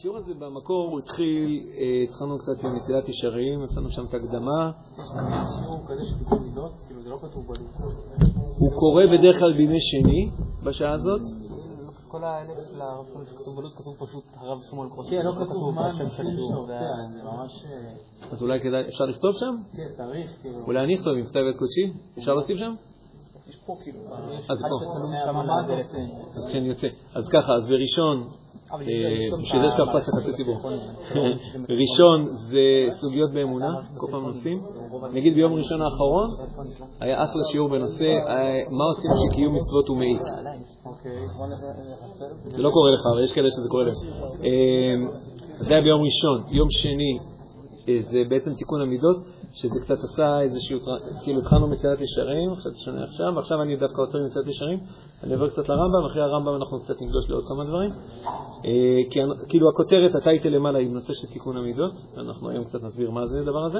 השיעור הזה במקור הוא התחיל, אה, התחלנו קצת עם מסילת ישרים, עשינו שם את שיעור בלו"ז. הוא קורה בדרך כלל בימי שני, בשעה הזאת. כל האלף שמואל שכתוב בלו"ז כתוב פשוט הרב שמואל קושי, לא כתוב מה השם של השיעור, זה ממש... אה, אז אולי כדאי, אפשר לכתוב שם? כן, תאריך, כאילו. אולי אני אכתוב עם כתב יד קודשי? אפשר להוסיף שם? יש פה כאילו, אז פה. מהדלת. אז כן יוצא. אז ככה, אז בראשון, אה, בשביל זה יש כרפס יחסי ציבור. ראשון זה סוגיות באמונה, כל פעם נושאים. נגיד ביום ראשון האחרון היה אחלה שיעור בנושא אה, מה עושים כשקיום מצוות הוא מעיק. אוקיי. זה לא קורה לך, אבל יש כאלה שזה קורה להם. אה, זה היה ביום ראשון. יום שני אה, זה בעצם תיקון המידות, שזה קצת עשה איזשהו, טר- כאילו התחלנו מסילת ישרים, חשבתי שונה עכשיו, ועכשיו אני דווקא עוצר עם מסילת ישרים, אני עובר קצת לרמב"ם, אחרי הרמב"ם אנחנו קצת נגלוש לעוד כמה דברים. אה, כאילו הכותרת, הטייטל למעלה היא נושא של תיקון המידות, אנחנו היום קצת נסביר מה זה הדבר הזה,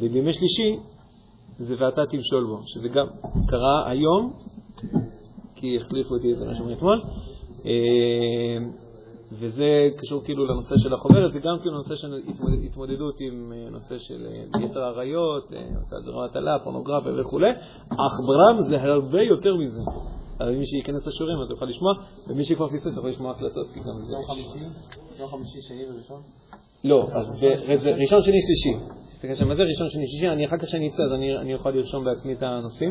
ובימי שלישי זה ואתה תמשול בו, שזה גם קרה היום, כי החליפו אותי איזה משהו מאתמול. וזה קשור כאילו לנושא של החוברת, זה גם כאילו נושא של התמודד- התמודדות עם אה, נושא של אה, יצר עריות, אה, זרוע הטלה, פורנוגרפיה וכולי, אך ברם זה הרבה יותר מזה. אבל מי שייכנס לשיעורים אז יוכל לשמוע, ומי שכבר פספס יכול לשמוע הקלטות, כי גם זה... יום חמישי, יום חמישי, שני וראשון. לא, אז ראשון, שני, שלישי. תסתכל שם על זה, ראשון, שני, שלישי, אני אחר כך שאני אצא, אז אני, אוכל לרשום בעצמי את הנושאים.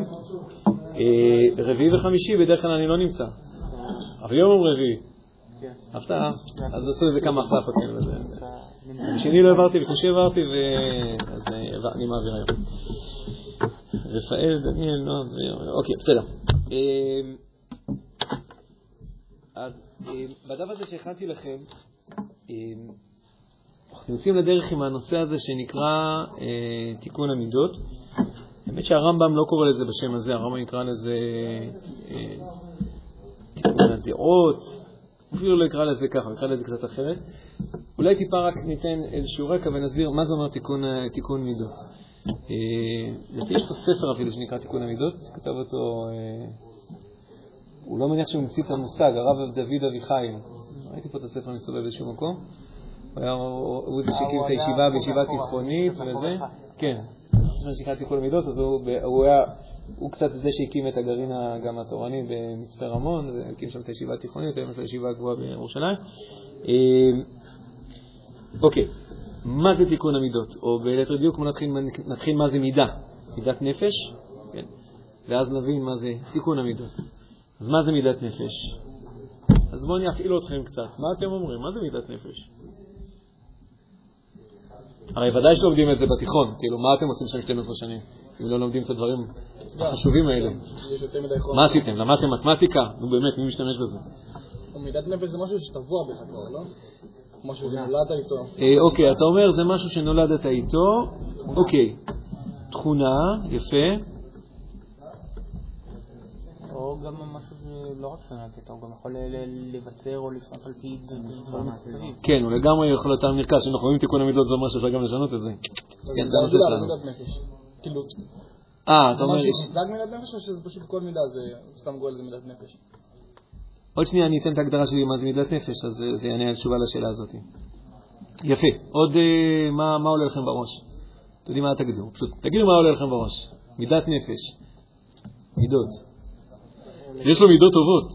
רביעי וחמישי, בדרך כלל אני לא נמצא. אבל יום רביעי. הפתעה, אז עשו איזה כמה החלפות כאלה. וזה- בשני לא העברתי, בשלישי העברתי, אז אה, אני מעביר היום. רפאל, דניאל, נועה, ו- אוקיי, בסדר. אה, אז אה, בדף הזה שהכנתי לכם, אה, אנחנו יוצאים לדרך עם הנושא הזה שנקרא אה, תיקון המידות. האמת שהרמב"ם לא קורא לזה בשם הזה, הרמב"ם יקרא לזה אה, תיקון הדעות, אפילו לא יקרא לזה ככה, יקרא לזה קצת אחרת. אולי טיפה רק ניתן איזשהו רקע ונסביר מה זה אומר תיקון, אה, תיקון מידות. אה, לדעתי יש פה ספר אפילו שנקרא תיקון המידות, כתב אותו, אה, הוא לא מניח שהוא המציא את המושג, הרב דוד אביחיל. ראיתי פה את הספר מסתובב באיזשהו מקום. הוא היה, הוא זה שהקים את הישיבה בישיבה תיכונית וזה. כן, ספר שנקרא תיקון המידות, אז הוא היה, הוא קצת זה שהקים את הגרעין גם התורני במצפה רמון, והקים שם את הישיבה התיכונית, היום יש לו ישיבה גבוהה בירושלים. אה, אוקיי, מה זה תיקון המידות? או בליתר דיוק, נתחיל, נתחיל מה זה מידה. מידת נפש, כן, ואז נבין מה זה תיקון המידות. אז מה זה מידת נפש? אז בואו אני אפעיל אתכם קצת. מה אתם אומרים? מה זה מידת נפש? הרי ודאי שלומדים את זה בתיכון, כאילו, מה אתם עושים שם 12 שנים, אם לא לומדים את הדברים החשובים האלה? מה עשיתם? למדתם מתמטיקה? נו באמת, מי משתמש בזה? מידת נפש זה משהו שטבוע בך כבר, לא? משהו שנולדת איתו. אה, אוקיי, אתה אומר זה משהו שנולדת איתו, אוקיי. תכונה, יפה. או גם משהו שלא רק שנולדת איתו, הוא גם יכול לבצר או לפנות על פי דברים מסביב. כן, הוא לגמרי יכול להיות על מרכז, שאנחנו רואים תיקון המידות זה אומר שאפשר גם לשנות את זה. כן, זה הנושא מידה, שלנו. כאילו, אה, אתה אומר, משהו יש- מושג מידת נפש או שזה פשוט כל מידה זה סתם גואל זה מידת נפש? עוד שנייה אני אתן את ההגדרה שלי מה זה מידת נפש, אז זה- זה יענה על תשובה לשאלה הזאת. יפה. עוד אה, מה מה עולה לכם בראש? אתם יודעים מה תגידו? פשוט תגידו מה עולה לכם בראש. מידת נפש. מידות. יש לו מידות טובות,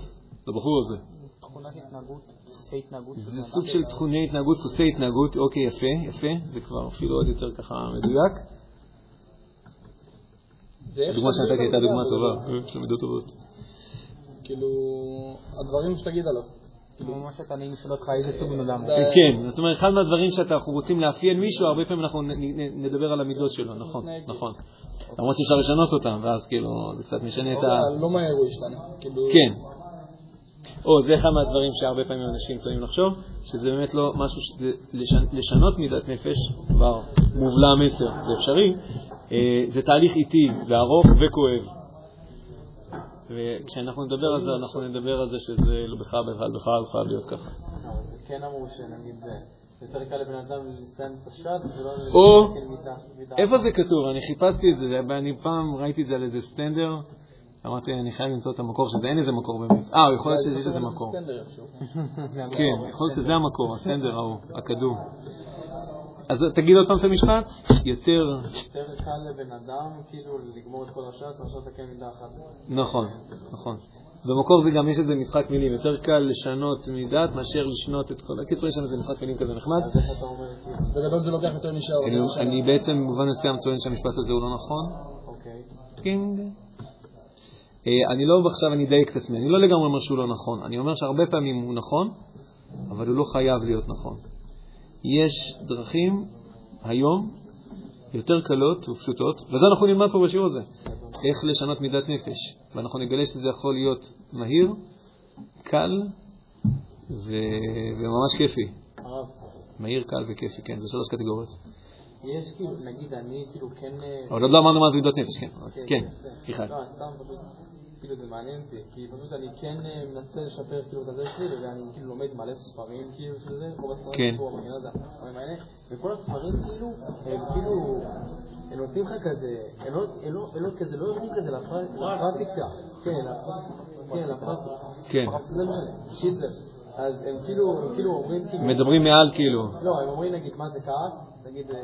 לבחור הזה. תכונת התנהגות, דפוסי התנהגות. זה סוג של תחומי התנהגות, דפוסי התנהגות, אוקיי, יפה, יפה, זה כבר אפילו עוד יותר ככה מדויק. הדוגמה שנתתי הייתה דוגמה טובה, אה, יש לו מידות טובות. כאילו, הדברים שתגיד עליו. כאילו מה שאתה אני שואל אותך איזה סוג בן אדם. הוא. זה- כן, זאת אומרת, אחד מהדברים שאנחנו רוצים לאפיין מישהו, הרבה פעמים אנחנו נדבר על המידות שלו, נכון. נכון. למרות שאפשר לשנות אותם, ואז כאילו, זה קצת משנה את ה... לא, מהר הוא ישתנה. כאילו, כן. או, זה אחד מהדברים שהרבה פעמים אנשים יכולים לחשוב, שזה באמת לא משהו, לשנות מידת נפש, כבר מובלע המסר, זה אפשרי, אה, זה תהליך איטי וארוך וכואב. וכשאנחנו נדבר על זה, אנחנו נדבר על זה שזה לא בכלל בכלל בכלל לא חייב להיות ככה. אבל כן אמרו שנגיד זה יותר קל לבן אדם לסיים את השד ולא מידה. מידה. איפה זה כתוב? אני חיפשתי את זה, ואני פעם ראיתי את זה על איזה סטנדר, אמרתי, אני חייב למצוא את המקור של זה, אין איזה מקור באמת. אה, יכול להיות שיש איזה מקור. כן, יכול להיות שזה המקור, הסטנדר ההוא, הכדור. אז תגיד עוד פעם את המשפט, יותר... יותר קל לבן אדם, כאילו, לגמור את כל הש"ס, מאשר לתקן מידה אחת. נכון, נכון. במקור זה גם, יש איזה משחק מילים, יותר קל לשנות מידת מאשר לשנות את כל... הקיצור, יש שם איזה משחק מילים כזה נחמד. אז איך אתה אומר? בגדול זה לוקח יותר משעה. אני- משעה. אני בעצם במובן מסוים טוען שהמשפט הזה הוא לא נכון. אוקיי. אה, אני לא עכשיו אני אדייק את עצמי, אני לא לגמרי אומר שהוא לא נכון, אני אומר שהרבה פעמים הוא נכון, אבל הוא לא חייב להיות נכון. יש דרכים היום יותר קלות ופשוטות, וזה אנחנו נלמד פה בשיעור הזה, איך לשנות מידת נפש, ואנחנו נגלה שזה יכול להיות מהיר, קל ו... וממש כיפי. מהיר, קל וכיפי, כן, זה שלוש קטגוריות. יש כאילו, נגיד, אני כאילו כן... אה, אבל עוד לא אמרנו מה זה מידת נפש, כן, כן, בסדר. מיכל. לא, כאילו זה מעניין אותי, כי פשוט אני כן אה, מנסה לשפר כאילו את הזה שלי, ואני כאילו לומד מלא ספרים כאילו של זה, רוב הספרים כן. כאילו במדינה זה הספרים האלה, וכל הספרים כאילו, הם כאילו, הם נותנים לך כזה, הם לא, לא, לא כזה, לא יורדים כזה לפר- לפרקטיקה, כן, כן, לפרקטיקה, כן. זה מה זה, קיצר, אז הם כאילו, הם כאילו אומרים כאילו, מדברים מעל כאילו. לא, הם אומרים נגיד מה זה כעס, נגיד, אה,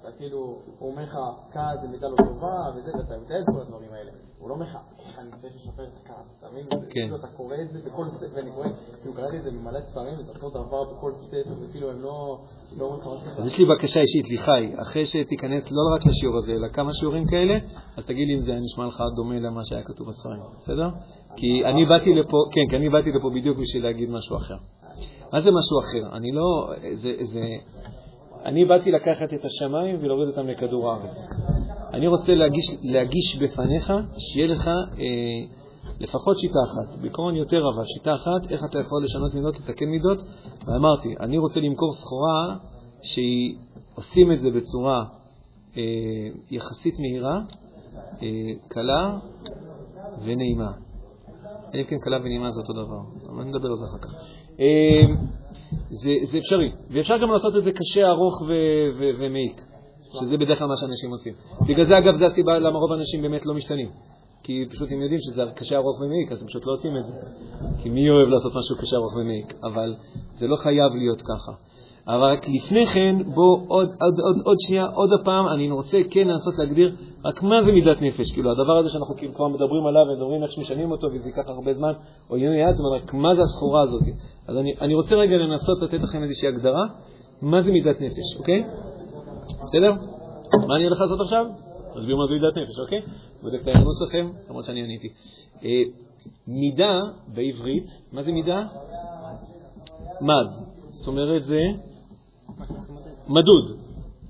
אתה- כאילו, הוא אומר לך, כעס זה מידה לא טובה, וזה, ואתה יודע את כל הדברים האלה. הוא לא אומר לך, איך אני רוצה לשפר את הכעס, אתה מבין? כן. כאילו אתה קורא את זה בכל ספר, ואני קורא, כאילו קראתי את זה במלא ספרים, וזה אותו דבר בכל ספר, וכאילו הם לא לא אומרים לך משהו אז יש לי בקשה אישית, ליחי, אחרי שתיכנס לא רק לשיעור הזה, אלא כמה שיעורים כאלה, אז תגיד לי אם זה נשמע לך דומה למה שהיה כתוב בספרים, בסדר? כי אני באתי לפה, כן, כי אני באתי לפה בדיוק בשביל להגיד משהו אחר. מה זה משהו אחר? אני לא, זה, זה, אני באתי לקחת את השמיים ולהוריד אותם לכדור הארץ. אני רוצה להגיש, להגיש בפניך, שיהיה לך אה, לפחות שיטה אחת, בעיקרון יותר אבל, שיטה אחת, איך אתה יכול לשנות מידות, לתקן מידות, ואמרתי, אני רוצה למכור סחורה שעושים את זה בצורה אה, יחסית מהירה, אה, קלה ונעימה. אם כן קלה ונעימה זה אותו דבר, אבל נדבר על זה אחר כך. אה, זה, זה אפשרי, ואפשר גם לעשות את זה קשה, ארוך ו- ו- ומעיק, שזה בדרך כלל מה שאנשים עושים. בגלל זה, אגב, זה הסיבה למה רוב האנשים באמת לא משתנים. כי פשוט הם יודעים שזה קשה, ארוך ומעיק, אז הם פשוט לא עושים את זה. כי מי אוהב לעשות משהו קשה, ארוך ומעיק? אבל זה לא חייב להיות ככה. אבל רק לפני כן, בוא עוד, עוד, עוד, עוד שנייה, עוד הפעם, אני רוצה כן לנסות להגדיר רק מה זה מידת נפש. כאילו, הדבר הזה שאנחנו כאילו כבר מדברים עליו ומדברים איך שמשנים אותו וזה ייקח הרבה זמן, או יהיה יד, רק מה זה הסחורה הזאת. אז אני, אני רוצה רגע לנסות לתת לכם איזושהי הגדרה, מה זה מידת נפש, אוקיי? בסדר? מה אני הולך לעשות עכשיו? נסביר מה זה מידת נפש, אוקיי? בודק את האנוס לכם, למרות שאני עניתי. אה, מידה בעברית, מה זה מידה? מד. זאת אומרת זה מדוד,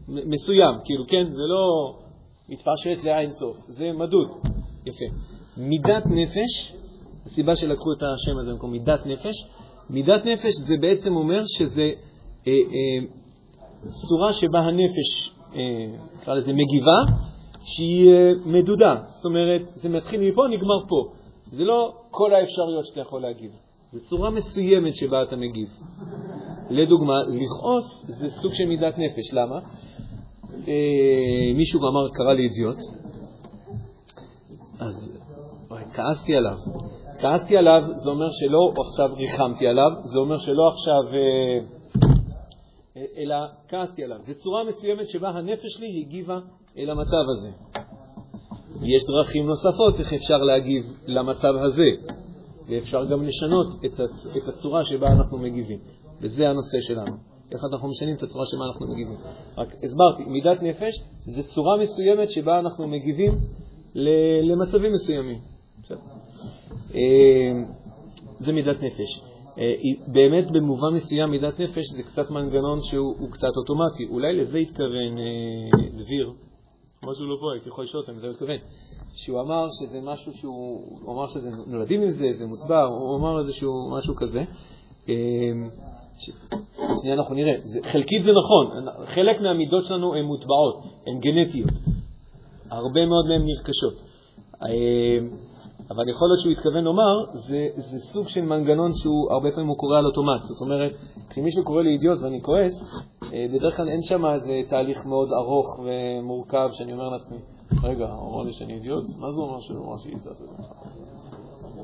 מסוים, כאילו, כן, זה לא מתפשט לאין סוף, זה מדוד. יפה. מידת נפש, הסיבה שלקחו את השם הזה במקום מידת נפש, מידת נפש זה בעצם אומר שזה אה, אה, צורה שבה הנפש, אה, נקרא לזה מגיבה, שהיא אה, מדודה. זאת אומרת, זה מתחיל מפה, נגמר פה. זה לא כל האפשרויות שאתה יכול להגיב. זו צורה מסוימת שבה אתה מגיב. לדוגמה, לכעוס זה סוג של מידת נפש. למה? אה, מישהו אמר, קרא לי אידיוט, אז כעסתי עליו. כעסתי עליו, זה אומר שלא עכשיו ריחמתי עליו, זה אומר שלא עכשיו... אה, אלא כעסתי עליו. זו צורה מסוימת שבה הנפש שלי הגיבה אל המצב הזה. יש דרכים נוספות איך אפשר להגיב למצב הזה, ואפשר גם לשנות את הצורה שבה אנחנו מגיבים. וזה הנושא שלנו. איך אנחנו משנים את הצורה שבה אנחנו מגיבים. רק הסברתי, מידת נפש זה צורה מסוימת שבה אנחנו מגיבים למצבים מסוימים. אה, זה מידת נפש. אה, באמת במובן מסוים מידת נפש זה קצת מנגנון שהוא הוא קצת אוטומטי. אולי לזה התכוון אה, דביר, משהו לא פה, הייתי יכול לשאול אותו אם זה התכוון. שהוא אמר שזה משהו שהוא, הוא אמר שזה נולדים עם זה, זה מוטבע, הוא אמר איזשהו משהו כזה. שנייה אנחנו נראה, זה, חלקית זה נכון, חלק מהמידות שלנו הן מוטבעות, הן גנטיות. הרבה מאוד מהן נרכשות. אה, אבל יכול להיות שהוא התכוון לומר, זה, זה סוג של מנגנון שהוא הרבה פעמים הוא קורא על אוטומט. זאת אומרת, כשמישהו קורא לי אידיוט ואני כועס, אה, בדרך כלל אין שם איזה תהליך מאוד ארוך ומורכב שאני אומר לעצמי, רגע, הוא אמר לי שאני אידיוט? מה זה אומר שהוא אמר שהיא אידיוט?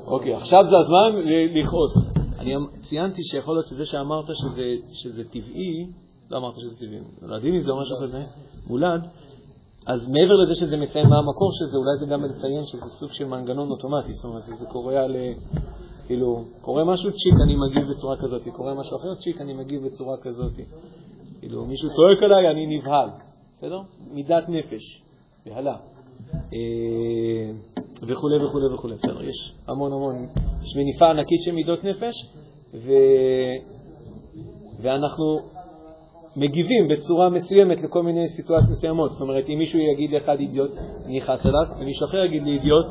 אוקיי, עכשיו זה הזמן לכעוס. אני אמ- ציינתי שיכול להיות שזה שאמרת שזה, שזה טבעי, לא אמרת שזה טבעי, נולדים זה או משהו כזה, מולד, אז מעבר לזה שזה מציין מה המקור של זה, אולי זה גם לציין שזה סוג של מנגנון אוטומטי, זאת אומרת, זה קורה על, אה, כאילו, קורה משהו צ'יק, אני מגיב בצורה כזאת, קורה משהו אחר צ'יק, אני מגיב בצורה כזאת. כאילו, מישהו צועק עליי, אני נבהל, בסדר? מידת נפש, בהלה. וכולי וכולי וכולי, בסדר, יש המון המון, יש מניפה ענקית של מידות נפש, ו... ואנחנו מגיבים בצורה מסוימת לכל מיני סיטואציות מסוימות. זאת אומרת, אם מישהו יגיד לאחד אידיוט, אני אכעס עליו, ומישהו אחר יגיד לי אידיוט,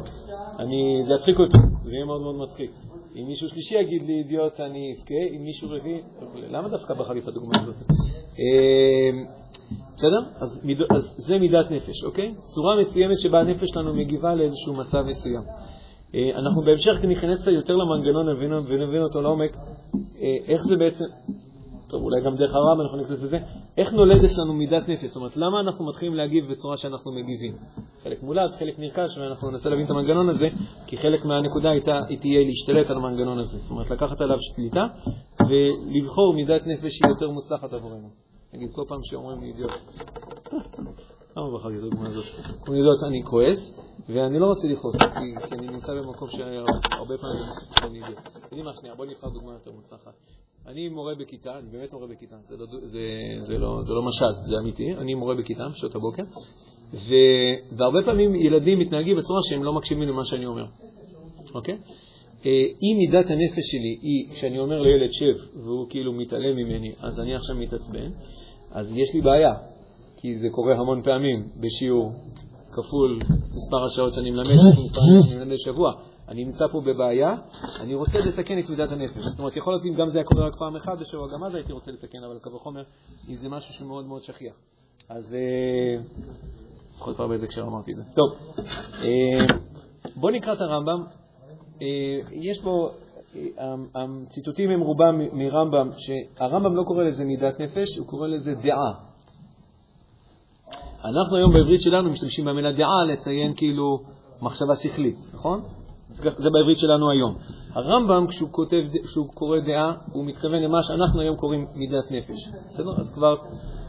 אני... זה יצחיק אותי, זה יהיה מאוד מאוד מצחיק. אם מישהו שלישי יגיד לי אידיוט, אני אבכה, אם מישהו רביעי. למה דווקא בחרתי את הדוגמה הזאת? בסדר? אז, אז זה מידת נפש, אוקיי? צורה מסוימת שבה הנפש שלנו מגיבה לאיזשהו מצב מסוים. אה, אנחנו בהמשך ניכנס קצת יותר למנגנון ונבין אותו לעומק, אה, איך זה בעצם, טוב, אולי גם דרך הרב אנחנו נכנס לזה, איך נולדת לנו מידת נפש? זאת אומרת, למה אנחנו מתחילים להגיב בצורה שאנחנו מגיבים? חלק מולד, חלק נרכש, ואנחנו ננסה להבין את המנגנון הזה, כי חלק מהנקודה הייתה, היא תהיה להשתלט על המנגנון הזה. זאת אומרת, לקחת עליו שליטה ולבחור מידת נפש שהיא יותר מוצלחת עבורנו. נגיד, כל פעם שאומרים לי אידיוט, למה בחרתי את הדוגמה הזאת? אומרים לי אידיוט, אני כועס, ואני לא רוצה לכעוס, כי, אני נמצא במקום שהרבה פעמים אני אידיוט. תגידי מה שנייה, בוא נבחר דוגמה יותר מוצלחת. אני מורה בכיתה, אני באמת מורה בכיתה, זה לא, זה, זה לא, זה לא משל, זה אמיתי, אני מורה בכיתה בשעות הבוקר, ו, והרבה פעמים ילדים מתנהגים בצורה שהם לא מקשיבים למה שאני אומר, אוקיי? אה, אם מידת הנפש שלי היא, כשאני אומר לילד שב, והוא כאילו מתעלם ממני, אז אני עכשיו מתעצבן, אז יש לי בעיה, כי זה קורה המון פעמים בשיעור כפול מספר השעות שאני מלמד, מספר השעות שאני מלמד בשבוע. אני נמצא פה בבעיה, אני רוצה לתקן את מידת הנפש. זאת אומרת, יכול להיות אם גם זה היה קורה רק פעם אחת בשבוע, גם אז הייתי רוצה לתקן, אבל קל וחומר, אם זה משהו שהוא מאוד מאוד שכיח. אז זוכר כבר באיזה הקשר אמרתי את זה. טוב, בואו נקרא את הרמב"ם. יש פה, הציטוטים הם רובם מרמב"ם, שהרמב"ם לא קורא לזה מידת נפש, הוא קורא לזה דעה. אנחנו היום בעברית שלנו משתמשים במילה דעה לציין כאילו מחשבה שכלית, נכון? זה בעברית שלנו היום. הרמב"ם, כשהוא כותב, כשהוא קורא דעה, הוא מתכוון למה שאנחנו היום קוראים מידת נפש. בסדר? אז כבר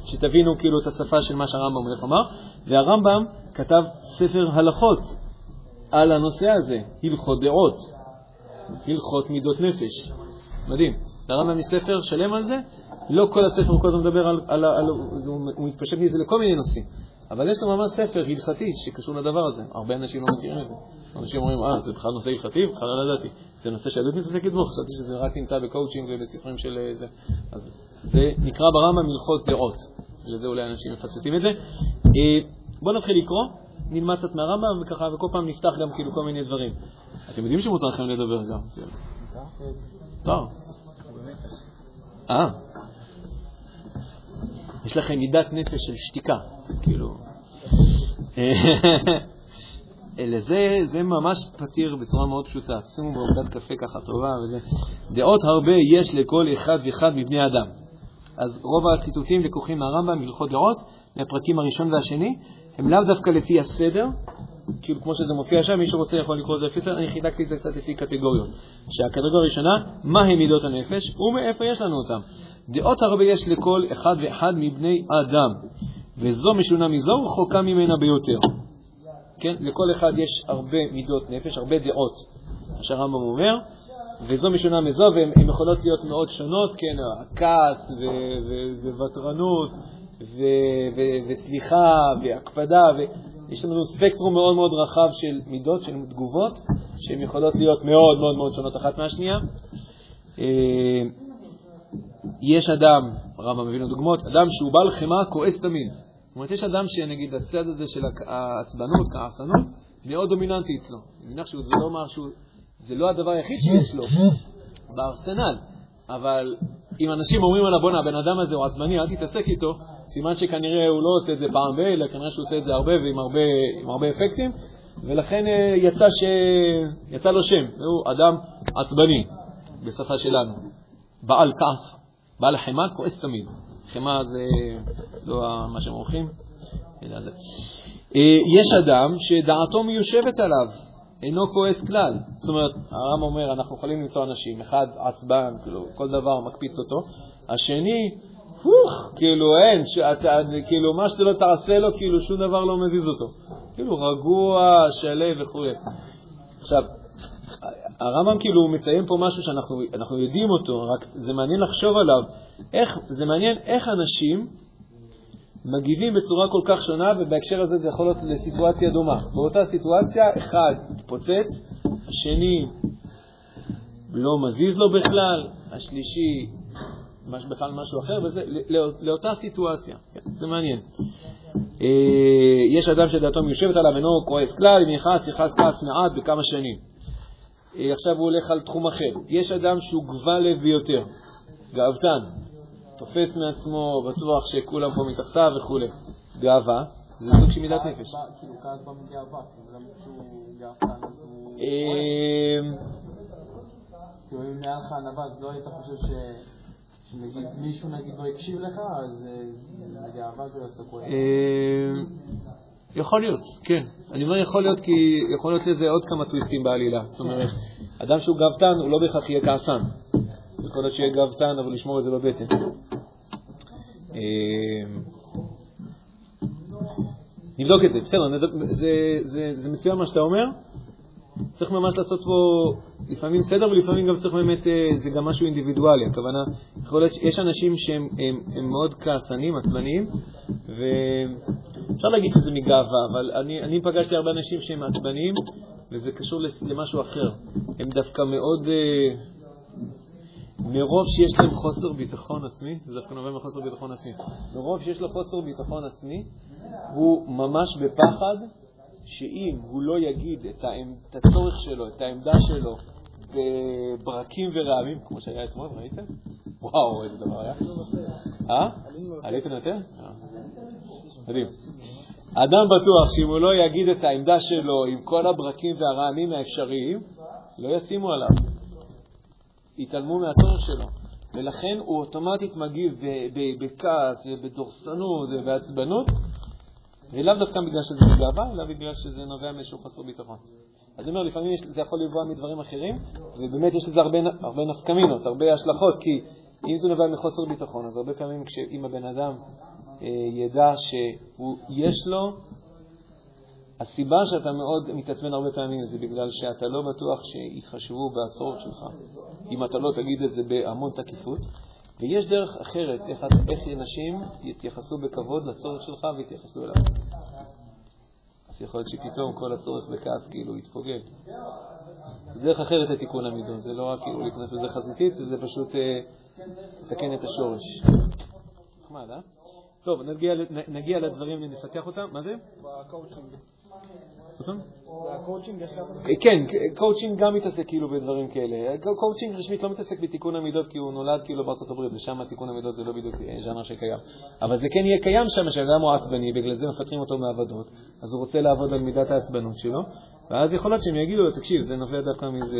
שתבינו כאילו את השפה של מה שהרמב"ם הולך לומר. והרמב"ם כתב ספר הלכות על הנושא הזה, הלכות דעות, הלכות מידות נפש. מדהים. לרמב"ם יש ספר שלם על זה, לא כל הספר הוא כל הזמן מדבר על, על, על, על הוא מתפשט מזה לכל מיני נושאים. אבל יש לו ממש ספר הלכתי שקשור לדבר הזה. הרבה אנשים לא מכירים את זה. אנשים אומרים, אה, זה בכלל נושא הלכתי? בכלל לא ידעתי. זה נושא שהיהדות מתעסקת בו, חשבתי שזה רק נמצא בקואוצ'ינג ובספרים של זה. אז זה נקרא ברמב"ם הלכות דעות. לזה אולי אנשים מפספסים את זה. בואו נתחיל לקרוא, נלמד קצת מהרמב"ם, וככה, וכל פעם נפתח גם כאילו כל מיני דברים. אתם יודעים שמותר לכם לדבר גם. מותר. אה. יש לכם מידת נפש של שתיקה, כאילו. לזה זה ממש פתיר בצורה מאוד פשוטה. שימו בעובדת קפה ככה טובה וזה. דעות הרבה יש לכל אחד ואחד מבני אדם. אז רוב הציטוטים לקוחים מהרמב"ם, מלכות דעות, מהפרקים הראשון והשני, הם לאו דווקא לפי הסדר, כאילו כמו שזה מופיע שם, מי שרוצה יכול לקרוא את זה לפי סדר, אני חילקתי את זה קצת לפי קטגוריות. שהקטגוריה הראשונה, מהם מידות הנפש ומאיפה יש לנו אותם. דעות הרבה יש לכל אחד ואחד מבני אדם, וזו משונה מזו ורחוקה ממנה ביותר. כן? לכל אחד יש הרבה מידות נפש, הרבה דעות, מה שהרמב"ם אומר, וזו משונה מזו, והן יכולות להיות מאוד שונות, כן, הכעס וותרנות וסליחה והקפדה, ויש לנו ספקטרום מאוד מאוד רחב של מידות, של תגובות, שהן יכולות להיות מאוד מאוד מאוד שונות אחת מהשנייה. יש אדם, הרמב"ם מביא לנו דוגמאות, אדם שהוא בעל חמאה כועס תמיד. זאת אומרת, יש אדם שנגיד הצד הזה של העצבנות, כעסנות, מאוד דומיננטי אצלו. אני מניח שזה לא משהו, זה לא הדבר היחיד שיש לו בארסנל, אבל אם אנשים אומרים עליו, בואנה, הבן אדם הזה הוא עצבני, אל תתעסק איתו, סימן שכנראה הוא לא עושה את זה פעם ב, אלא כנראה שהוא עושה את זה הרבה ועם הרבה, הרבה אפקטים, ולכן יצא, ש... יצא לו שם, הוא אדם עצבני, בשפה שלנו, בעל כעס, בעל חמאה כועס תמיד. חמאה זה לא מה שהם אורחים, אלא זה. אה, יש אדם שדעתו מיושבת עליו, אינו כועס כלל. זאת אומרת, הרם אומר, אנחנו יכולים למצוא אנשים, אחד עצבן, כאילו, כל דבר מקפיץ אותו, השני, פוך, כאילו אין, שאתה, כאילו מה שאתה לא תעשה לו, כאילו שום דבר לא מזיז אותו. כאילו רגוע, שלו וכו'. עכשיו, הרמב"ם כאילו מציין פה משהו שאנחנו יודעים אותו, רק זה מעניין לחשוב עליו. איך, זה מעניין איך אנשים מגיבים בצורה כל כך שונה, ובהקשר הזה זה יכול להיות לסיטואציה דומה. באותה סיטואציה, אחד התפוצץ, השני לא מזיז לו בכלל, השלישי בכלל משהו אחר, וזה לא, לאותה סיטואציה. כן, זה מעניין. אה, יש אדם שדעתו מיושבת עליו, אינו כועס כלל, אם יכעס, יכעס כעס מעט בכמה שנים. אה, עכשיו הוא הולך על תחום אחר. יש אדם שהוא גבל לב ביותר, גאוותן, תופס מעצמו, בטוח שכולם פה מתחתיו וכו'. גאווה, זה סוג של מידת נפש. כאילו כעס בא מגאווה, כאילו למה כשהוא גאוותן אז הוא... כאילו אם נהיה לך ענווה, אז לא היית חושב ש... שנגיד מישהו נגיד לא הקשיב לך, אז אה, זה אז אתה כועס. אמ, יכול להיות, כן. אני אומר יכול להיות כי יכול להיות לזה עוד כמה טוויסטים בעלילה. זאת אומרת, אדם שהוא גאוותן הוא לא בהכרח יהיה כעסן. יכול להיות שיהיה גאוותן, אבל לשמור את זה בבטן. אמ, נבדוק את זה, בסדר, זה מצוין מה שאתה אומר. צריך ממש לעשות פה לפעמים סדר ולפעמים גם צריך באמת, אה, זה גם משהו אינדיבידואלי. הכוונה, יכול להיות שיש אנשים שהם הם, הם מאוד כעסנים, עצבניים, ואפשר להגיד שזה מגאווה, אבל אני, אני פגשתי הרבה אנשים שהם עצבניים, וזה קשור למשהו אחר. הם דווקא מאוד... אה, מרוב שיש להם חוסר ביטחון עצמי, זה דווקא נובע מחוסר ביטחון עצמי, מרוב שיש לו חוסר ביטחון עצמי, הוא ממש בפחד שאם הוא לא יגיד את, העמד, את הצורך שלו, את העמדה שלו, בברקים ורעמים, כמו שהיה אתמול, ראיתם? וואו, איזה דבר היה. אה? עליתם יותר? אה. מדהים. אדם בטוח שאם הוא לא יגיד את העמדה שלו עם כל הברקים והרעמים האפשריים, לא ישימו עליו. יתעלמו מהצורך שלו. ולכן הוא אוטומטית מגיב בכעס ובדורסנות ובעצבנות, ולאו דווקא בגלל שזה מגאווה, אלא בגלל שזה נובע מאיזשהו חסר ביטחון. אז אני אומר, לפעמים זה יכול לבוא מדברים אחרים, ובאמת יש לזה הרבה, הרבה נפקמינות, הרבה השלכות, כי אם זה נובע מחוסר ביטחון, אז הרבה פעמים אם הבן אדם אה, ידע שיש לו הסיבה שאתה מאוד מתעצבן הרבה פעמים זה בגלל שאתה לא בטוח שיתחשבו בצורך שלך, אם אתה לא תגיד את זה בהמון תקיפות. ויש דרך אחרת, איך, איך אנשים יתייחסו בכבוד לצורך שלך ויתייחסו אליו. אז יכול להיות שפתאום כל הצורך בכעס כאילו יתפוגג. זה דרך אחרת לתיקון המידות, זה לא רק כאילו להיכנס בזה חזיתית, זה פשוט אה, לתקן אה, את השורש. נחמד, אה? טוב, נגיע, נגיע לדברים ונפתח אותם. מה זה? ב coaching. וה coaching כן, קואוצ'ינג גם מתעסק כאילו בדברים כאלה. קואוצ'ינג רשמית לא מתעסק בתיקון המידות כי הוא נולד כאילו בארצות הברית, ושם תיקון המידות זה לא בדיוק אה, ז'אנר שקיים. אבל זה כן יהיה קיים שם, שאדם הוא עצבני, בגלל זה מפטרים אותו מעבודות, אז הוא רוצה לעבוד על מידת העצבנות שלו, ואז יכול להיות שהם יגידו לו, תקשיב, זה נובע דווקא מאיזה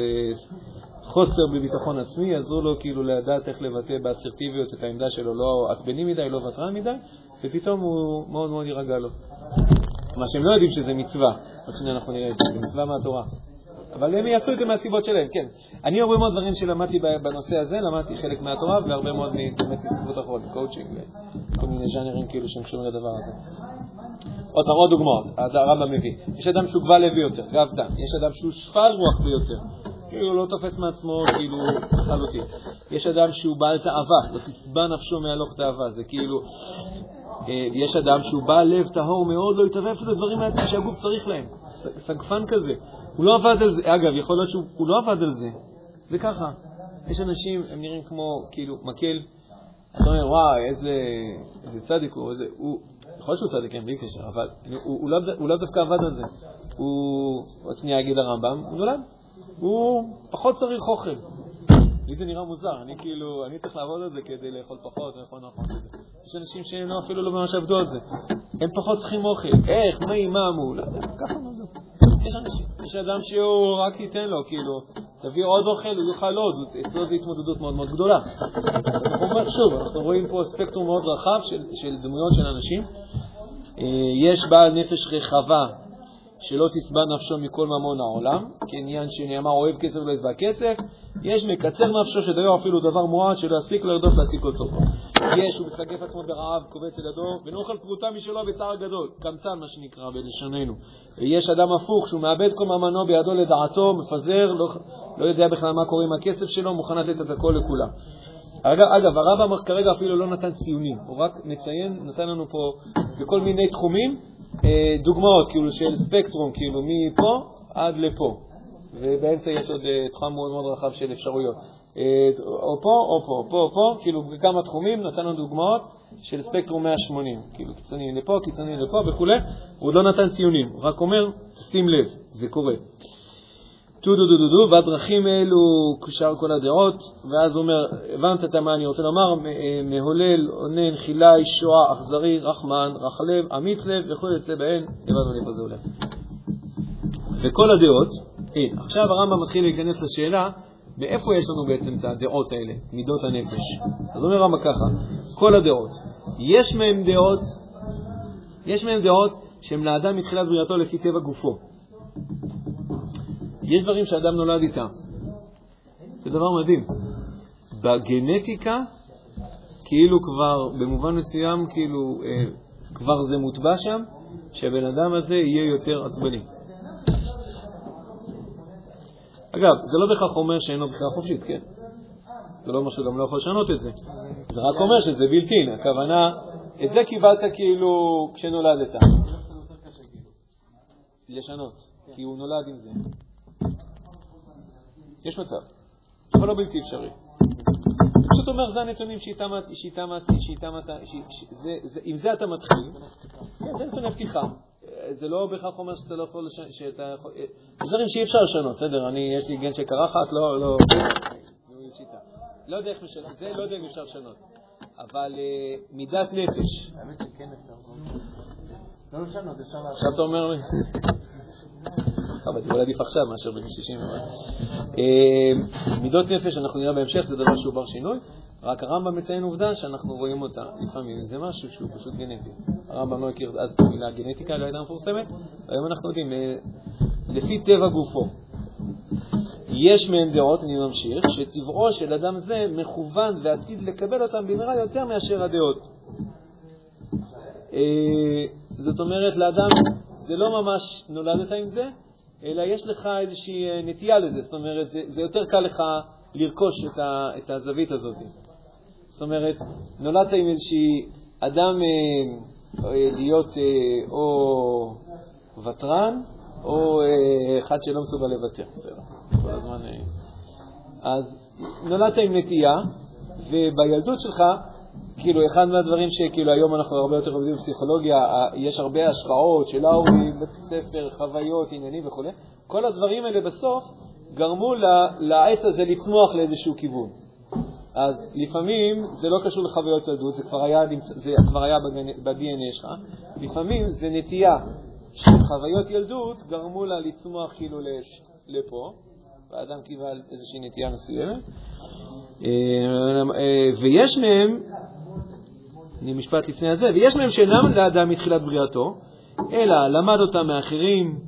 חוסר בביטחון עצמי, יעזרו לו כאילו לדעת איך לבטא באסרטיביות את העמדה שלו, לא עצבני מדי, לא ותרן מדי, ופתאום הוא מאוד מאוד יירגע לו. מה שהם לא יודעים שזה מצווה, עוד שנייה אנחנו נראה את זה, זה מצווה מהתורה. אבל הם יעשו את זה מהסיבות שלהם, כן. אני הרבה מאוד דברים שלמדתי בנושא הזה, למדתי חלק מהתורה והרבה מאוד באמת מסביבות אחרות, קואוצ'ינג וכל מיני ז'אנרים כאילו שהם קשורים לדבר הזה. עוד פעם, עוד דוגמאות, הרמב"ם מביא. יש אדם שהוא גבל לוי יותר, גאוותן. יש אדם שהוא שפל רוח ביותר, כאילו לא תופס מעצמו כאילו לחלוטין. יש אדם שהוא בעל תאווה, לא תשבע נפשו מהלוך תאווה, זה כאילו אה, יש אדם שהוא בעל לב טהור מאוד, לא יתערב אפילו דברים שהגוף צריך להם. סגפן כזה. הוא לא עבד על זה. אגב, יכול להיות שהוא לא עבד על זה. זה ככה. יש אנשים, הם נראים כמו, כאילו, מקל. אתה אומר, וואי, איזה, צדיק הוא, איזה, הוא, יכול להיות שהוא צדיק, כן, בלי קשר, אבל הוא, הוא, לא, הוא לא דווקא עבד על זה. הוא, עוד שנייה יגיד הרמב"ם, הוא נולד. הוא פחות צריך אוכל. לי זה נראה מוזר, אני כאילו, אני צריך לעבוד על זה כדי לאכול פחות לאכול נכון וזה. יש אנשים שהם אפילו לא ממש עבדו על זה. הם פחות צריכים אוכל. איך, מי, מה, יודע, ככה נולדו. יש אנשים, יש אדם שהוא רק ייתן לו, כאילו, תביא עוד אוכל, הוא יאכל עוד, אצלו זו התמודדות מאוד מאוד גדולה. שוב, אנחנו רואים פה ספקטרום מאוד רחב של, של דמויות של אנשים. אה, יש בעל נפש רחבה שלא תשבע נפשו מכל ממון העולם, כעניין שנאמר אוהב כסף ולא ישבע כסף, יש מקצר נפשו שדיו אפילו דבר מועט שלא יספיק לרדוף להשיג צורכו. יש, הוא מסגף עצמו ברעב, קובץ לידו, ואינו אוכל פרוטה משלו בצער גדול, קמצן מה שנקרא בלשוננו. ויש אדם הפוך שהוא מאבד כל ממנו בידו לדעתו, מפזר, לא, לא יודע בכלל מה קורה עם הכסף שלו, מוכן לתת את הכל לכולם. אגב, אגב הרמב"ם כרגע אפילו לא נתן ציונים, הוא רק מציין, נתן לנו פה בכל מיני תחומים דוגמאות, כאילו של ספקטרום, כאילו מפה עד לפה, ובאמצע יש עוד אה, תחום מאוד מאוד רחב של אפשרויות. אה, או פה, או פה, פה, או פה, כאילו בכמה תחומים נתן לנו דוגמאות של ספקטרום 180, כאילו קיצוני לפה, קיצוני לפה וכו', הוא עוד לא נתן ציונים, רק אומר, שים לב, זה קורה. טו דו דו דו דו, והדרכים אלו כשאר כל הדעות, ואז הוא אומר, הבנת את מה אני רוצה לומר, מהולל, אונן, חילאי, שואה, אכזרי, רחמן, רחלב, אמיץ לב וכו' יוצא בהן, הבנו לאיפה זה הולך. וכל הדעות, הנה, עכשיו הרמב"ם מתחיל להיכנס לשאלה, מאיפה יש לנו בעצם את הדעות האלה, מידות הנפש. אז אומר הרמב"ם ככה, כל הדעות, יש מהם דעות, יש מהם דעות שהן לאדם מתחילת בריאתו לפי טבע גופו. יש דברים שאדם נולד איתם. זה דבר מדהים. בגנטיקה, כאילו כבר, במובן מסוים, כאילו, אה, כבר זה מוטבע שם, שהבן אדם הזה יהיה יותר עצבני. אגב, זה לא בהכרח אומר שאינו בחירה חופשית, כן? זה לא אומר שהוא גם לא יכול לשנות את זה. זה רק אומר שזה בלתי, הכוונה, את זה קיבלת כאילו כשנולדת. לשנות, כי הוא נולד עם זה. יש מצב, אבל לא בלתי אפשרי. פשוט אומר, זה הנתונים שאיתם, שאיתם, שאיתם, עם זה אתה מתחיל, כן, זה נתוני פתיחה. זה לא בהכרח אומר שאתה לא יכול, שאתה יכול, יש דברים שאי אפשר לשנות, בסדר, אני, יש לי גן של קרחת, לא, לא, לא יודע איך לשנות, זה לא יודע אם אפשר לשנות, אבל מידת נפש. האמת שכן אפשר. לא לשנות, אפשר לעשות. עכשיו אתה אומר לי. אבל זה עדיף עכשיו מאשר בגיל 60. מידות נפש, אנחנו נראה בהמשך, זה דבר שהוא בר שינוי, רק הרמב"ם מציין עובדה שאנחנו רואים אותה לפעמים, זה משהו שהוא פשוט גנטי. הרמב"ם לא הכיר אז את המילה גנטיקה, לא הייתה מפורסמת, והיום אנחנו יודעים, לפי טבע גופו. יש מהם דעות, אני ממשיך, שטבעו של אדם זה מכוון ועתיד לקבל אותם במהרה יותר מאשר הדעות. זאת אומרת, לאדם זה לא ממש נולדת עם זה, אלא יש לך איזושהי אה, נטייה לזה, זאת אומרת, זה, זה יותר קל לך לרכוש את, ה, את הזווית הזאת. זאת אומרת, נולדת עם איזושהי אדם אה, להיות אה, או ותרן, או אה, אחד שלא מסוגל לוותר, בסדר, כל הזמן. אה. אז נולדת עם נטייה, ובילדות שלך כאילו, אחד מהדברים שכאילו היום אנחנו הרבה יותר עובדים בפסיכולוגיה, יש הרבה השפעות של ההורים, בית ספר, חוויות, עניינים וכו', כל הדברים האלה בסוף גרמו לעץ הזה לצמוח לאיזשהו כיוון. אז לפעמים זה לא קשור לחוויות ילדות, זה כבר היה, זה כבר היה ב-DNA שלך, לפעמים זה נטייה של חוויות ילדות גרמו לה לצמוח כאילו לפה, והאדם קיבל איזושהי נטייה מסוימת, אה, אה, ויש מהם משפט לפני הזה, ויש מהם שאינם לאדם מתחילת בריאתו, אלא למד אותם מאחרים,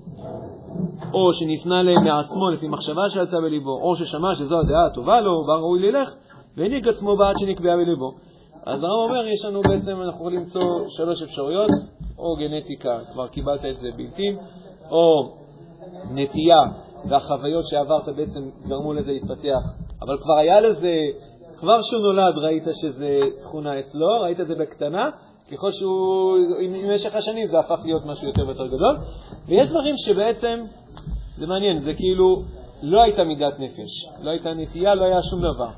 או שנפנה להם מעצמו לפי מחשבה שעלתה בליבו, או ששמע שזו הדעה הטובה לו, בה ראוי ללך, והנהיג עצמו בעד שנקבעה בליבו. אז הרב אומר, יש לנו בעצם, אנחנו יכולים למצוא שלוש אפשרויות, או גנטיקה, כבר קיבלת את זה בלתי, או נטייה והחוויות שעברת בעצם גרמו לזה להתפתח, אבל כבר היה לזה כבר כשהוא נולד ראית שזה תכונה אצלו, ראית את זה בקטנה, ככל שהוא, במשך השנים זה הפך להיות משהו יותר ויותר גדול. ויש דברים שבעצם, זה מעניין, זה כאילו לא הייתה מידת נפש, לא הייתה נטייה, לא היה שום דבר.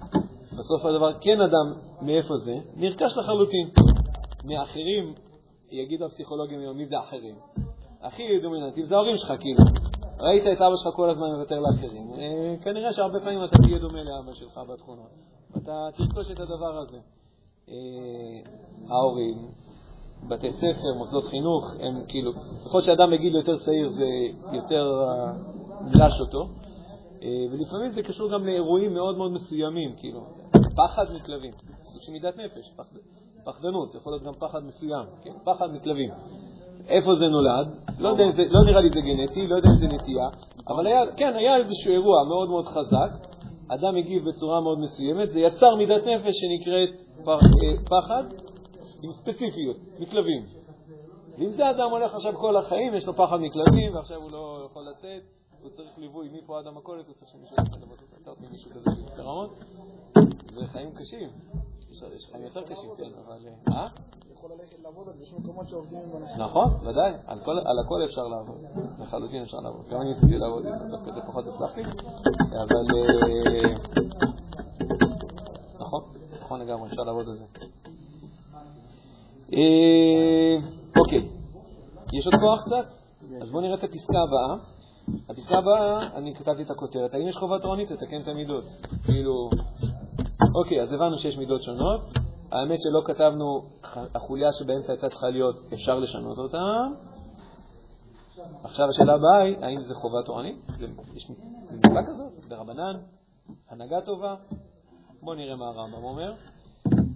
בסוף הדבר, כן אדם, מאיפה זה? נרכש לחלוטין. מאחרים, יגידו הפסיכולוגים היום, מי זה אחרים? הכי דומיננטי, זה ההורים שלך, כאילו. ראית את אבא שלך כל הזמן מוותר לאחרים. אה, כנראה שהרבה פעמים אתה תהיה דומה לאבא שלך בתכונות. אתה תרכוש את הדבר הזה. אה, ההורים, בתי ספר, מוסדות חינוך, הם כאילו, ככל שאדם בגיל יותר צעיר זה יותר נלש אותו, אה, ולפעמים זה קשור גם לאירועים מאוד מאוד מסוימים, כאילו, פחד מכלבים, סוג של מידת נפש, פחד, פחדנות, זה יכול להיות גם פחד מסוים, כן, פחד מכלבים. איפה זה נולד? לא, יודע זה, לא נראה לי זה גנטי, לא יודע אם זה נטייה, אבל היה, כן, היה איזשהו אירוע מאוד מאוד חזק, אדם הגיב בצורה מאוד מסוימת, זה יצר מידת נפש שנקראת אה, פחד עם ספציפיות, מכלבים. ואם זה אדם הולך עכשיו כל החיים, יש לו פחד מכלבים, ועכשיו הוא לא יכול לצאת, הוא צריך ליווי מפה עד המכולת, הוא צריך שמישהו ילוות אותו, אתה יודע, מישהו כזה של פירעון, זה חיים קשים. יש חיים יותר קשים, כן, אבל... אה? יכול ללכת לעבוד, אז יש מקומות שעובדים עם אנשים. נכון, ודאי, על כל- על הכל אפשר לעבוד, לחלוטין אפשר לעבוד. גם אני ניסיתי לעבוד עם זה, דווקא זה פחות הצלחתי, אבל... אה, נכון, נכון לגמרי, אפשר לעבוד על זה. אה, אוקיי, יש עוד כוח קצת? אז בואו נראה את הפסקה הבאה. הפסקה הבאה, אני כתבתי את הכותרת, האם יש חובה תורנית לתקן את המידות? כאילו, אוקיי, אז הבנו שיש מידות שונות. האמת שלא כתבנו, החוליה שבאמצע הייתה צריכה להיות, אפשר לשנות אותה. עכשיו השאלה הבאה היא, האם זה חובה תורנית? יש מצווה כזאת? ברבנן? הנהגה טובה? בואו נראה מה הרמב"ם אומר.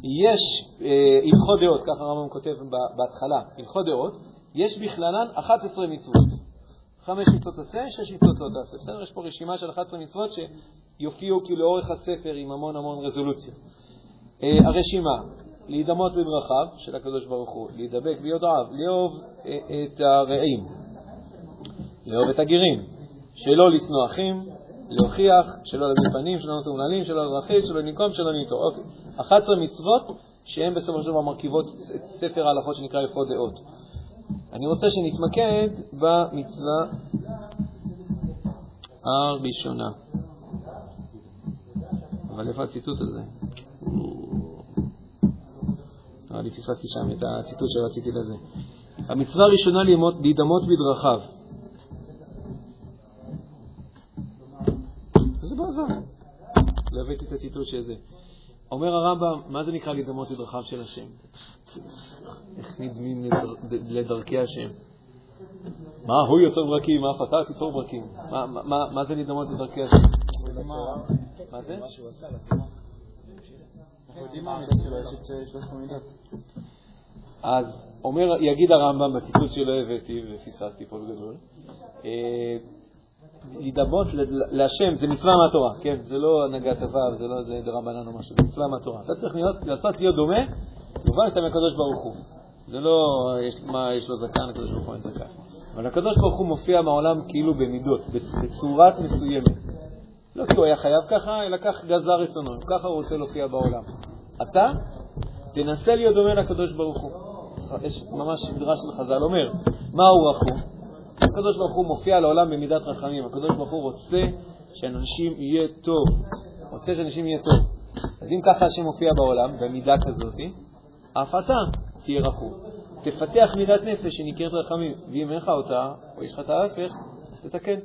יש אה, הלכות דעות, ככה הרמב"ם כותב בהתחלה, הלכות דעות, יש בכללן 11 מצוות. חמש מצוות עשה, שש מצוות לא תעשה. בסדר? יש פה רשימה של 11 מצוות שיופיעו כאילו לאורך הספר עם המון המון רזולוציה. אה, הרשימה, להידמות בדרכיו של הקדוש ברוך הוא, להידבק ביודעיו, לאהוב אה, את הרעים, לאהוב את הגרים, שלא לשנוא אחים, להוכיח, שלא להביא פנים, שלא נטום נעלים, שלא להרחיב, שלא לנקום, שלא לנטור. אוקיי. 11 מצוות שהן בסופו של דבר מרכיבות את ספר ההלכות שנקרא הלכות דעות. אני רוצה שנתמקד במצווה הראשונה. אבל איפה הציטוט הזה? לי פספסתי שם את הציטוט שרציתי לזה. המצווה הראשונה להידמות בדרכיו. זה בעזר. לא הבאתי את הציטוט שזה. אומר הרמב"ם, מה זה נקרא להידמות בדרכיו של השם? איך נדמים לדר- לדרכי השם? מה הוא יוצר ברקים, אף אתה תיצור ברקים. מה- מה- מה- מה זה להידמות לדרכי השם? מה זה? מה שהוא עשה לתורה. אז אומר, יגיד הרמב"ם בציטוט שלא הבאתי ופספסתי פה בגדול, אה, להידמות ל- להשם זה מצווה מהתורה, כן? זה לא הנהגת הוו, זה לא זה דרבנן או משהו, זה מצווה מהתורה. אתה צריך להיות, לעשות להיות דומה, כמובן אתה מהקדוש ברוך הוא. זה לא, מה, יש לו זקן, הקדוש ברוך הוא אין זקן. אבל הקדוש ברוך הוא מופיע בעולם כאילו במידות, בצורה מסוימת. לא כי הוא היה חייב ככה, אלא כך גזר רצונו, ככה הוא רוצה להופיע בעולם. אתה תנסה להיות דומה לקדוש ברוך הוא. יש ממש מדרש של חז"ל אומר, מה הוא רחום? הקדוש ברוך הוא מופיע לעולם במידת רחמים. הקדוש ברוך הוא רוצה שאנשים יהיה טוב. רוצה שאנשים יהיה טוב. אז אם ככה השם מופיע בעולם, במידה כזאת, אף אתה תהיה רחום. תפתח מידת נפש שנקראת רחמים, ואם אין לך אותה, או יש לך את ההפך, אז תתקן.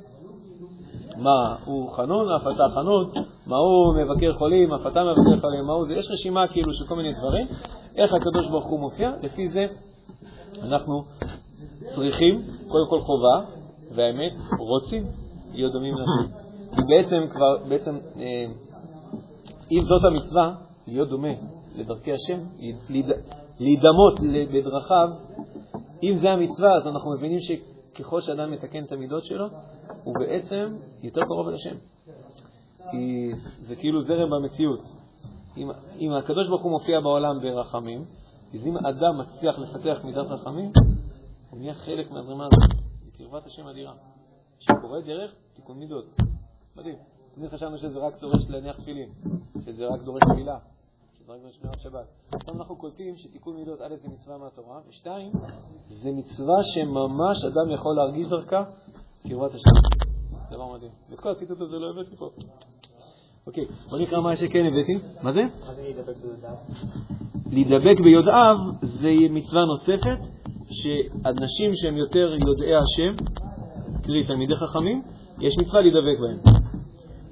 מה הוא חנון, אף אתה חנון, מה הוא מבקר חולים, אף אתה מבקר חולים, מה הוא זה, יש רשימה כאילו של כל מיני דברים, איך הקדוש ברוך הוא מופיע, לפי זה אנחנו צריכים, קודם כל חובה, והאמת, רוצים להיות דומים לשם. כי בעצם כבר, בעצם, אה, אם זאת המצווה, להיות דומה לדרכי השם, להיד- להידמות בדרכיו, אם זה המצווה, אז אנחנו מבינים שככל שאדם מתקן את המידות שלו, הוא בעצם יותר קרוב אל השם. כי זה כאילו זרם במציאות. אם, אם הקדוש ברוך הוא מופיע בעולם ברחמים, אז אם אדם מצליח לפתח מידת רחמים, הוא נהיה חלק מהזרימה הזאת. היא קרבת השם אדירה. שקורה דרך תיקון מידות. מדהים. תמיד חשבנו שזה רק דורש להניח תפילין, שזה רק דורש תפילה, רק שמירת שבת. עכשיו אנחנו קולטים שתיקון מידות, א', זה מצווה מהתורה, ושתיים, זה מצווה שממש אדם יכול להרגיש דרכה קרבת השם. דבר מדהים. ואת כל הציטוט הזה לא הבאתי פה. אוקיי, בוא נקרא מה שכן הבאתי. מה זה? מה זה להידבק ביודעיו? להידבק ביודעיו זה מצווה נוספת, שאנשים שהם יותר יודעי השם, קרי תלמידי חכמים, יש מצווה להידבק בהם.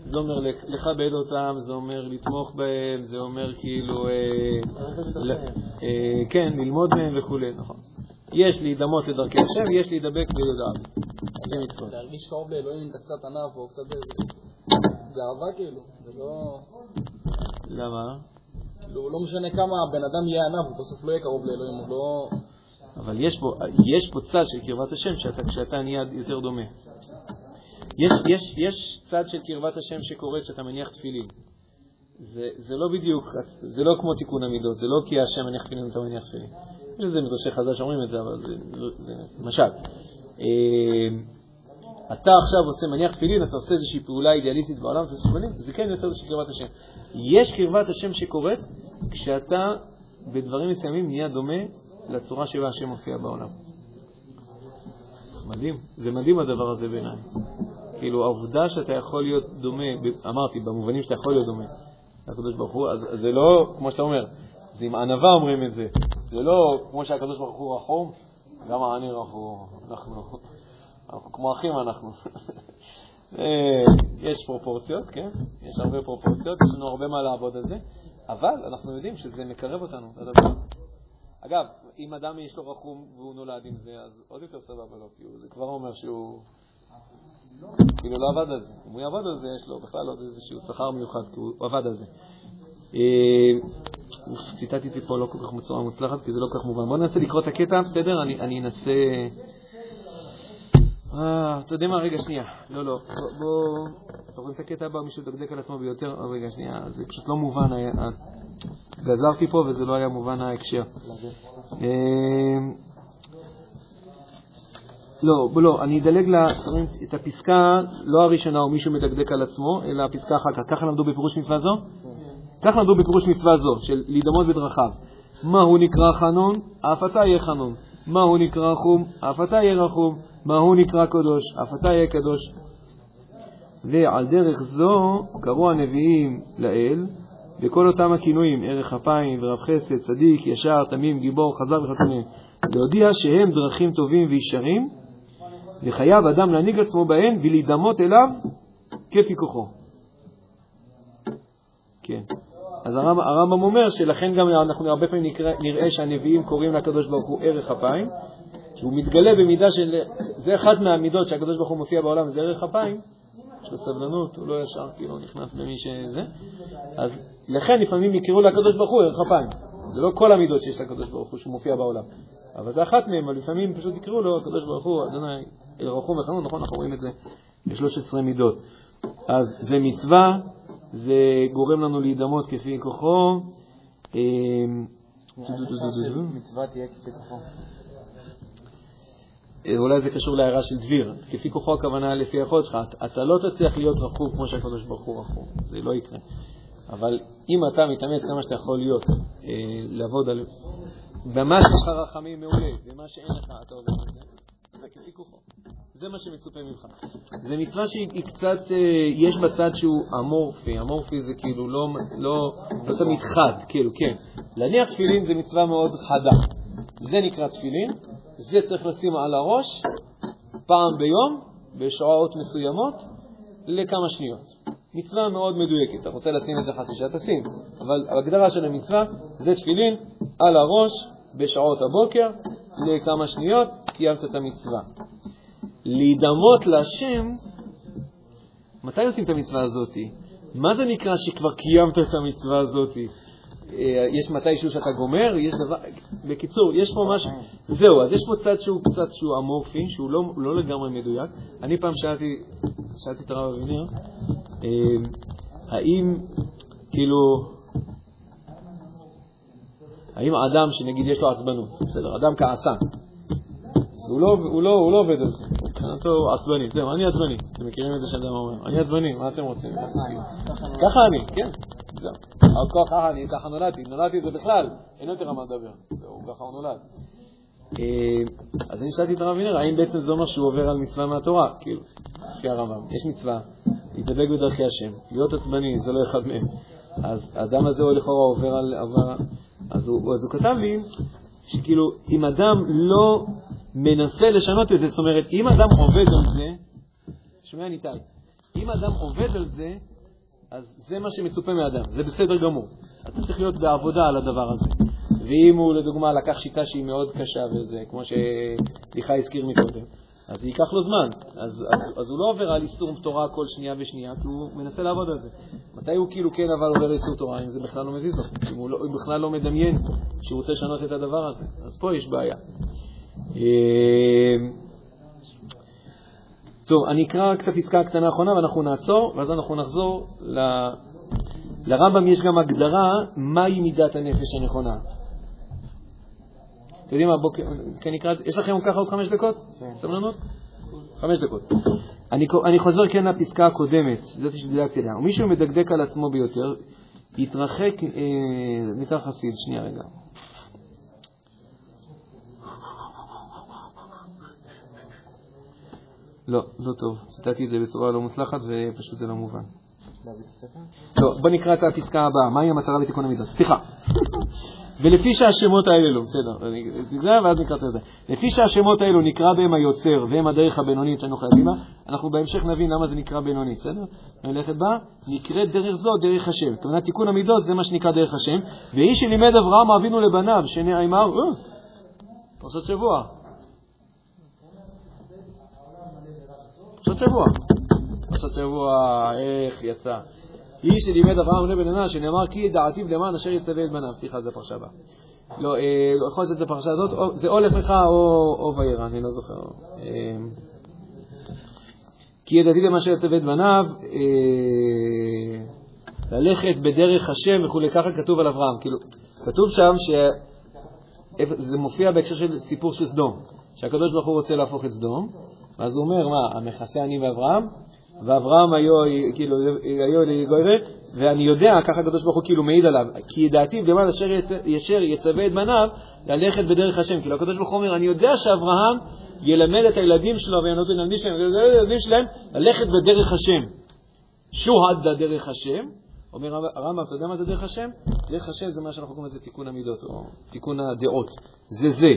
זה אומר לכבד אותם, זה אומר לתמוך בהם, זה אומר כאילו, אה, אה, כן, ללמוד מהם וכולי, נכון. יש להידמות לדרכי השם, יש להידבק ביודעיו. זה מצוות. להרגיש קרוב לאלוהים אם אתה קצת ענף או קצת... זה אהבה כאילו, זה לא... למה? כאילו, לא משנה כמה הבן אדם יהיה עניו, הוא בסוף לא יהיה קרוב לאלוהים, הוא לא... אבל יש פה, יש פה צד של קרבת השם שאתה, כשאתה נהיה יותר דומה. יש, יש, יש צד של קרבת השם שקורית כשאתה מניח תפילין. זה, זה לא בדיוק, זה לא כמו תיקון המידות, זה לא כי השם מניח תפילין ואתה מניח תפילין. יש איזה מדרשי חז"ל שאומרים את זה, אבל זה, זה, משל. אה, אתה עכשיו עושה, מניח תפילין, אתה עושה איזושהי פעולה אידיאליסטית בעולם, זה כן יותר של קרבת השם. יש קרבת השם שקורית כשאתה בדברים מסוימים נהיה דומה לצורה שבה השם מופיע בעולם. מדהים, זה מדהים הדבר הזה בעיניי. כאילו, העובדה שאתה יכול להיות דומה, אמרתי, במובנים שאתה יכול להיות דומה לקדוש ברוך הוא, אז זה לא, כמו שאתה אומר, זה עם ענווה אומרים את זה. זה לא כמו שהקדוש ברוך הוא רחום, גם אני רחום, אנחנו, אנחנו כמו אחים אנחנו. אה, יש פרופורציות, כן? יש הרבה פרופורציות, יש לנו הרבה מה לעבוד על זה, אבל אנחנו יודעים שזה מקרב אותנו. אגב, אם אדם יש לו רחום והוא נולד עם זה, אז עוד יותר סבבה לו, כי זה כבר אומר שהוא כאילו לא עבד על זה. אם הוא יעבוד על זה, יש לו בכלל עוד איזשהו שכר מיוחד, כי הוא עבד על זה. אה, ציטטתי פה לא כל כך בצורה מוצלחת, כי זה לא כל כך מובן. בואו ננסה לקרוא את הקטע, בסדר? אני אנסה... אה, אתה יודע מה? רגע, שנייה. לא, לא. בוא... אתה רואה את הקטע הבא, מישהו דקדק על עצמו ביותר? רגע, שנייה. זה פשוט לא מובן. גזרתי פה וזה לא היה מובן ההקשר. לא, לא, אני אדלג את הפסקה, לא הראשונה או מישהו מדקדק על עצמו, אלא הפסקה אחר כך. ככה למדו בפירוש מצווה זו? ככה למדו בפירוש מצווה זו, של להידמות בדרכיו. מה הוא נקרא חנון? אף אתה יהיה חנון. מה הוא נקרא רחום? אף אתה יהיה רחום. מה הוא נקרא קדוש? אף אתה יהיה קדוש. ועל דרך זו קראו הנביאים לאל בכל אותם הכינויים, ערך אפיים ורב חסד, צדיק, ישר, תמים, גיבור, חזר וכדומה, להודיע שהם דרכים טובים וישרים, וחייב אדם להנהיג עצמו בהן ולהידמות אליו כפי כוחו. כן. אז הרמב"ם, הרמב"ם אומר שלכן גם אנחנו הרבה פעמים נקרא, נראה שהנביאים קוראים לקדוש ברוך הוא ערך אפיים, שהוא מתגלה במידה של... זה אחד מהמידות שהקדוש ברוך הוא מופיע בעולם, זה ערך אפיים, יש לו סבלנות, הוא לא ישר כאילו נכנס במי שזה. אז לכן לפעמים יקראו לקדוש ברוך הוא ערך אפיים. זה לא כל המידות שיש לקדוש ברוך הוא שהוא מופיע בעולם, אבל זה אחת מהן, אבל לפעמים פשוט יקראו לו הקדוש ברוך הוא, אדוני, רחום וחנון, נכון, אנחנו רואים את זה ב-13 מידות. אז זה מצווה, זה גורם לנו להידמות כפי כוחו. מצווה תהיה כפי כוחו. אולי זה קשור להערה של דביר. כפי כוחו הכוונה לפי היכולת שלך. אתה לא תצליח להיות רחום כמו שהקדוש ברוך הוא רחום, זה לא יקרה. אבל אם אתה מתאמץ כמה שאתה יכול להיות, אה, לעבוד על... במה שיש לך רחמים מעולה, ומה שאין לך אתה עובד על זה, זה כוחו. זה מה שמצופה ממך. זה מצווה שהיא קצת, אה, יש בה צד שהוא אמורפי, אמורפי זה כאילו לא, לא, לא תמיד חד, כאילו, כן. להניח תפילין זה מצווה מאוד חדה. זה נקרא תפילין, זה צריך לשים על הראש פעם ביום, בשעות מסוימות, לכמה שניות. מצווה מאוד מדויקת. אתה רוצה לשים את זה חצי שעה, תשים. אבל ההגדרה של המצווה זה תפילין על הראש בשעות הבוקר לכמה שניות, קיימת את המצווה. להידמות להשם, מתי עושים את המצווה הזאת? מה זה נקרא שכבר קיימת את המצווה הזאת? אה, יש מתישהו שאתה גומר, יש דבר... בקיצור, יש פה משהו... זהו, אז יש פה צד שהוא קצת שהוא אמורפי, שהוא לא, לא לגמרי מדויק. אני פעם שאלתי, שאלתי את הרב אבינר, אה, האם, כאילו, האם אדם שנגיד יש לו עצבנות, בסדר, אדם כעסן, הוא לא, הוא, לא, הוא לא עובד על זה, מבחינתו עצבני, זהו, אני עצבני, אתם מכירים את זה שאדם אומר, אני עצבני, מה אתם רוצים? ככה אני, כן, זהו. ככה אני, ככה נולדתי, נולדתי זה בכלל, אין יותר מה לדבר, זהו, ככה הוא נולד. אה, אז אני שאלתי את הרב וינר, האם בעצם זה אומר שהוא עובר על מצווה מהתורה, כאילו, לפי הרמב"ם, יש מצווה, להתדבק בדרכי השם, להיות עצבני, זה לא אחד מהם. אז האדם הזה לכאורה עובר על... אז, הוא, אז הוא כתב לי שכאילו, אם אדם לא מנסה לשנות את זה, זאת אומרת, אם אדם עובד על זה, שומע ניתאי, אם אדם עובד על זה, אז זה מה שמצופה מאדם, זה בסדר גמור. אתה צריך להיות בעבודה על הדבר הזה. ואם הוא לדוגמה לקח שיטה שהיא מאוד קשה וזה, כמו שליחה הזכיר מקודם, אז זה ייקח לו זמן. אז, אז, אז הוא לא עובר על איסור תורה כל שנייה ושנייה, כי הוא מנסה לעבוד על זה. מתי הוא כאילו כן אבל עובר איסור תורה, אם זה בכלל לא מזיז לו, אם הוא, לא, הוא בכלל לא מדמיין שהוא רוצה לשנות את הדבר הזה. אז פה יש בעיה. אה, טוב, אני אקרא רק את הפסקה הקטנה האחרונה ואנחנו נעצור, ואז אנחנו נחזור ל... לרמב"ם יש גם הגדרה מהי מידת הנפש הנכונה. אתם יודעים מה, בוא, כן נקרא, יש לכם ככה עוד חמש דקות? סבלנות? חמש דקות. אני, אני חוזר כן לפסקה הקודמת, זאת שדילגתי עליה. ומישהו מדקדק על עצמו ביותר, יתרחק, אה, נקרא חסיד, שנייה רגע. לא, לא טוב. ציטטתי את זה בצורה לא מוצלחת ופשוט זה לא מובן. לא, בוא נקרא את הפסקה הבאה. מהי המטרה בתיקון המידות? סליחה. ולפי שהשמות האלה לא, בסדר, זה ואז נקרא את זה. לפי שהשמות האלו נקרא בהם היוצר והם הדרך הבינונית שאנו חייבים בה, אנחנו בהמשך נבין למה זה נקרא בינונית, בסדר? נלכת בה, נקראת דרך זו דרך השם. כלומר, תיקון המידות זה מה שנקרא דרך השם. ואיש שלימד אברהם אבינו לבניו, שנאמר, אה, פרשת שבוע. פרשת שבוע. פרשת שבוע, איך יצא. היא שלימד אברהם בני בן ענה, שנאמר כי דעתיו למען אשר יצווה את בניו. סליחה, זה פרשה הבאה. לא, אה, יכול להיות שזה פרשה הזאת, זה או לך או וירא, אני לא זוכר. אה, כי ידעתי למה שיצווה את בניו, אה, ללכת בדרך השם וכולי, ככה כתוב על אברהם. כאילו, כתוב שם שזה מופיע בהקשר של סיפור של סדום, שהקדוש ברוך הוא רוצה להפוך את סדום, אז הוא אומר, מה, המכסה אני ואברהם? ואברהם היו, כאילו, היו לגוירה, ואני יודע, ככה הקדוש ברוך הוא כאילו מעיד עליו, כי ידעתי למען אשר ישר יצווה את בניו ללכת בדרך השם. כאילו הקדוש ברוך הוא אומר, אני יודע שאברהם ילמד את הילדים שלו וינותן לילדים שלהם, לילדים שלהם ללכת בדרך השם. שוהד דרך השם, אומר הרמב"ם, אתה יודע מה זה דרך השם? דרך השם זה מה שאנחנו קוראים לזה תיקון המידות, או תיקון הדעות. זה זה.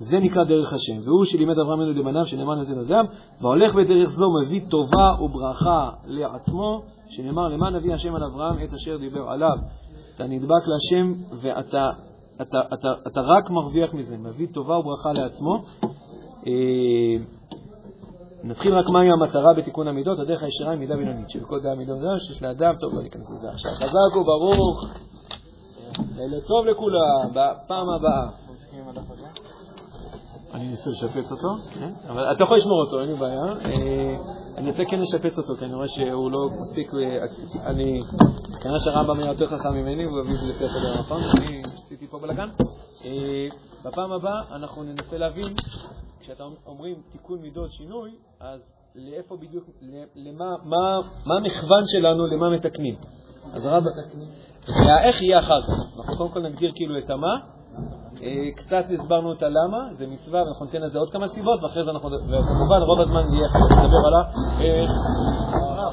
זה נקרא דרך השם. והוא שלימד אברהם אבינו לבניו, שנאמר לזה אדם, והולך בדרך זו מביא טובה וברכה לעצמו, שנאמר למען נביא השם על אברהם את אשר דיבר עליו. אתה נדבק להשם ואתה אתה, אתה, אתה, אתה רק מרוויח מזה, מביא טובה וברכה לעצמו. אה, נתחיל רק מהי המטרה בתיקון המידות, הדרך הישרה היא מידה בינונית, של כל דעה מידות שיש לאדם, טוב, לא ניכנס לזה עכשיו. חזק וברוך, לילה טוב לכולם, בפעם הבאה. אני אנסה לשפץ אותו, כן? אבל אתה יכול לשמור אותו, אין לי בעיה. אה, אני רוצה כן לשפץ אותו, כי אני רואה שהוא לא מספיק... אה, אני... כנראה שהרמב"ם היה יותר חכם ממני, הוא הביא את זה לפי הסדר הנכון, אני עשיתי פה בלאגן. אה, בפעם הבאה אנחנו ננסה להבין, כשאתה אומרים תיקון מידות שינוי, אז לאיפה בדיוק, למה, מה, מה המכוון שלנו, למה מתקנים. אז הרב... והאיך יהיה אחר כך. אנחנו קודם כל נגדיר כאילו את המה, קצת הסברנו את הלמה, זה מצווה, ואנחנו ניתן לזה עוד כמה סיבות, ואחרי זה אנחנו, וכמובן רוב הזמן יהיה לדבר על האיך.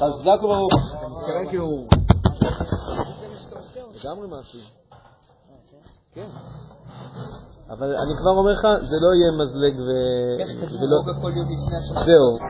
חזק וברוך. לגמרי משהו. כן. אבל אני כבר אומר לך, זה לא יהיה מזלג ו... איך כתוב בכל יום לפני השנה? זהו.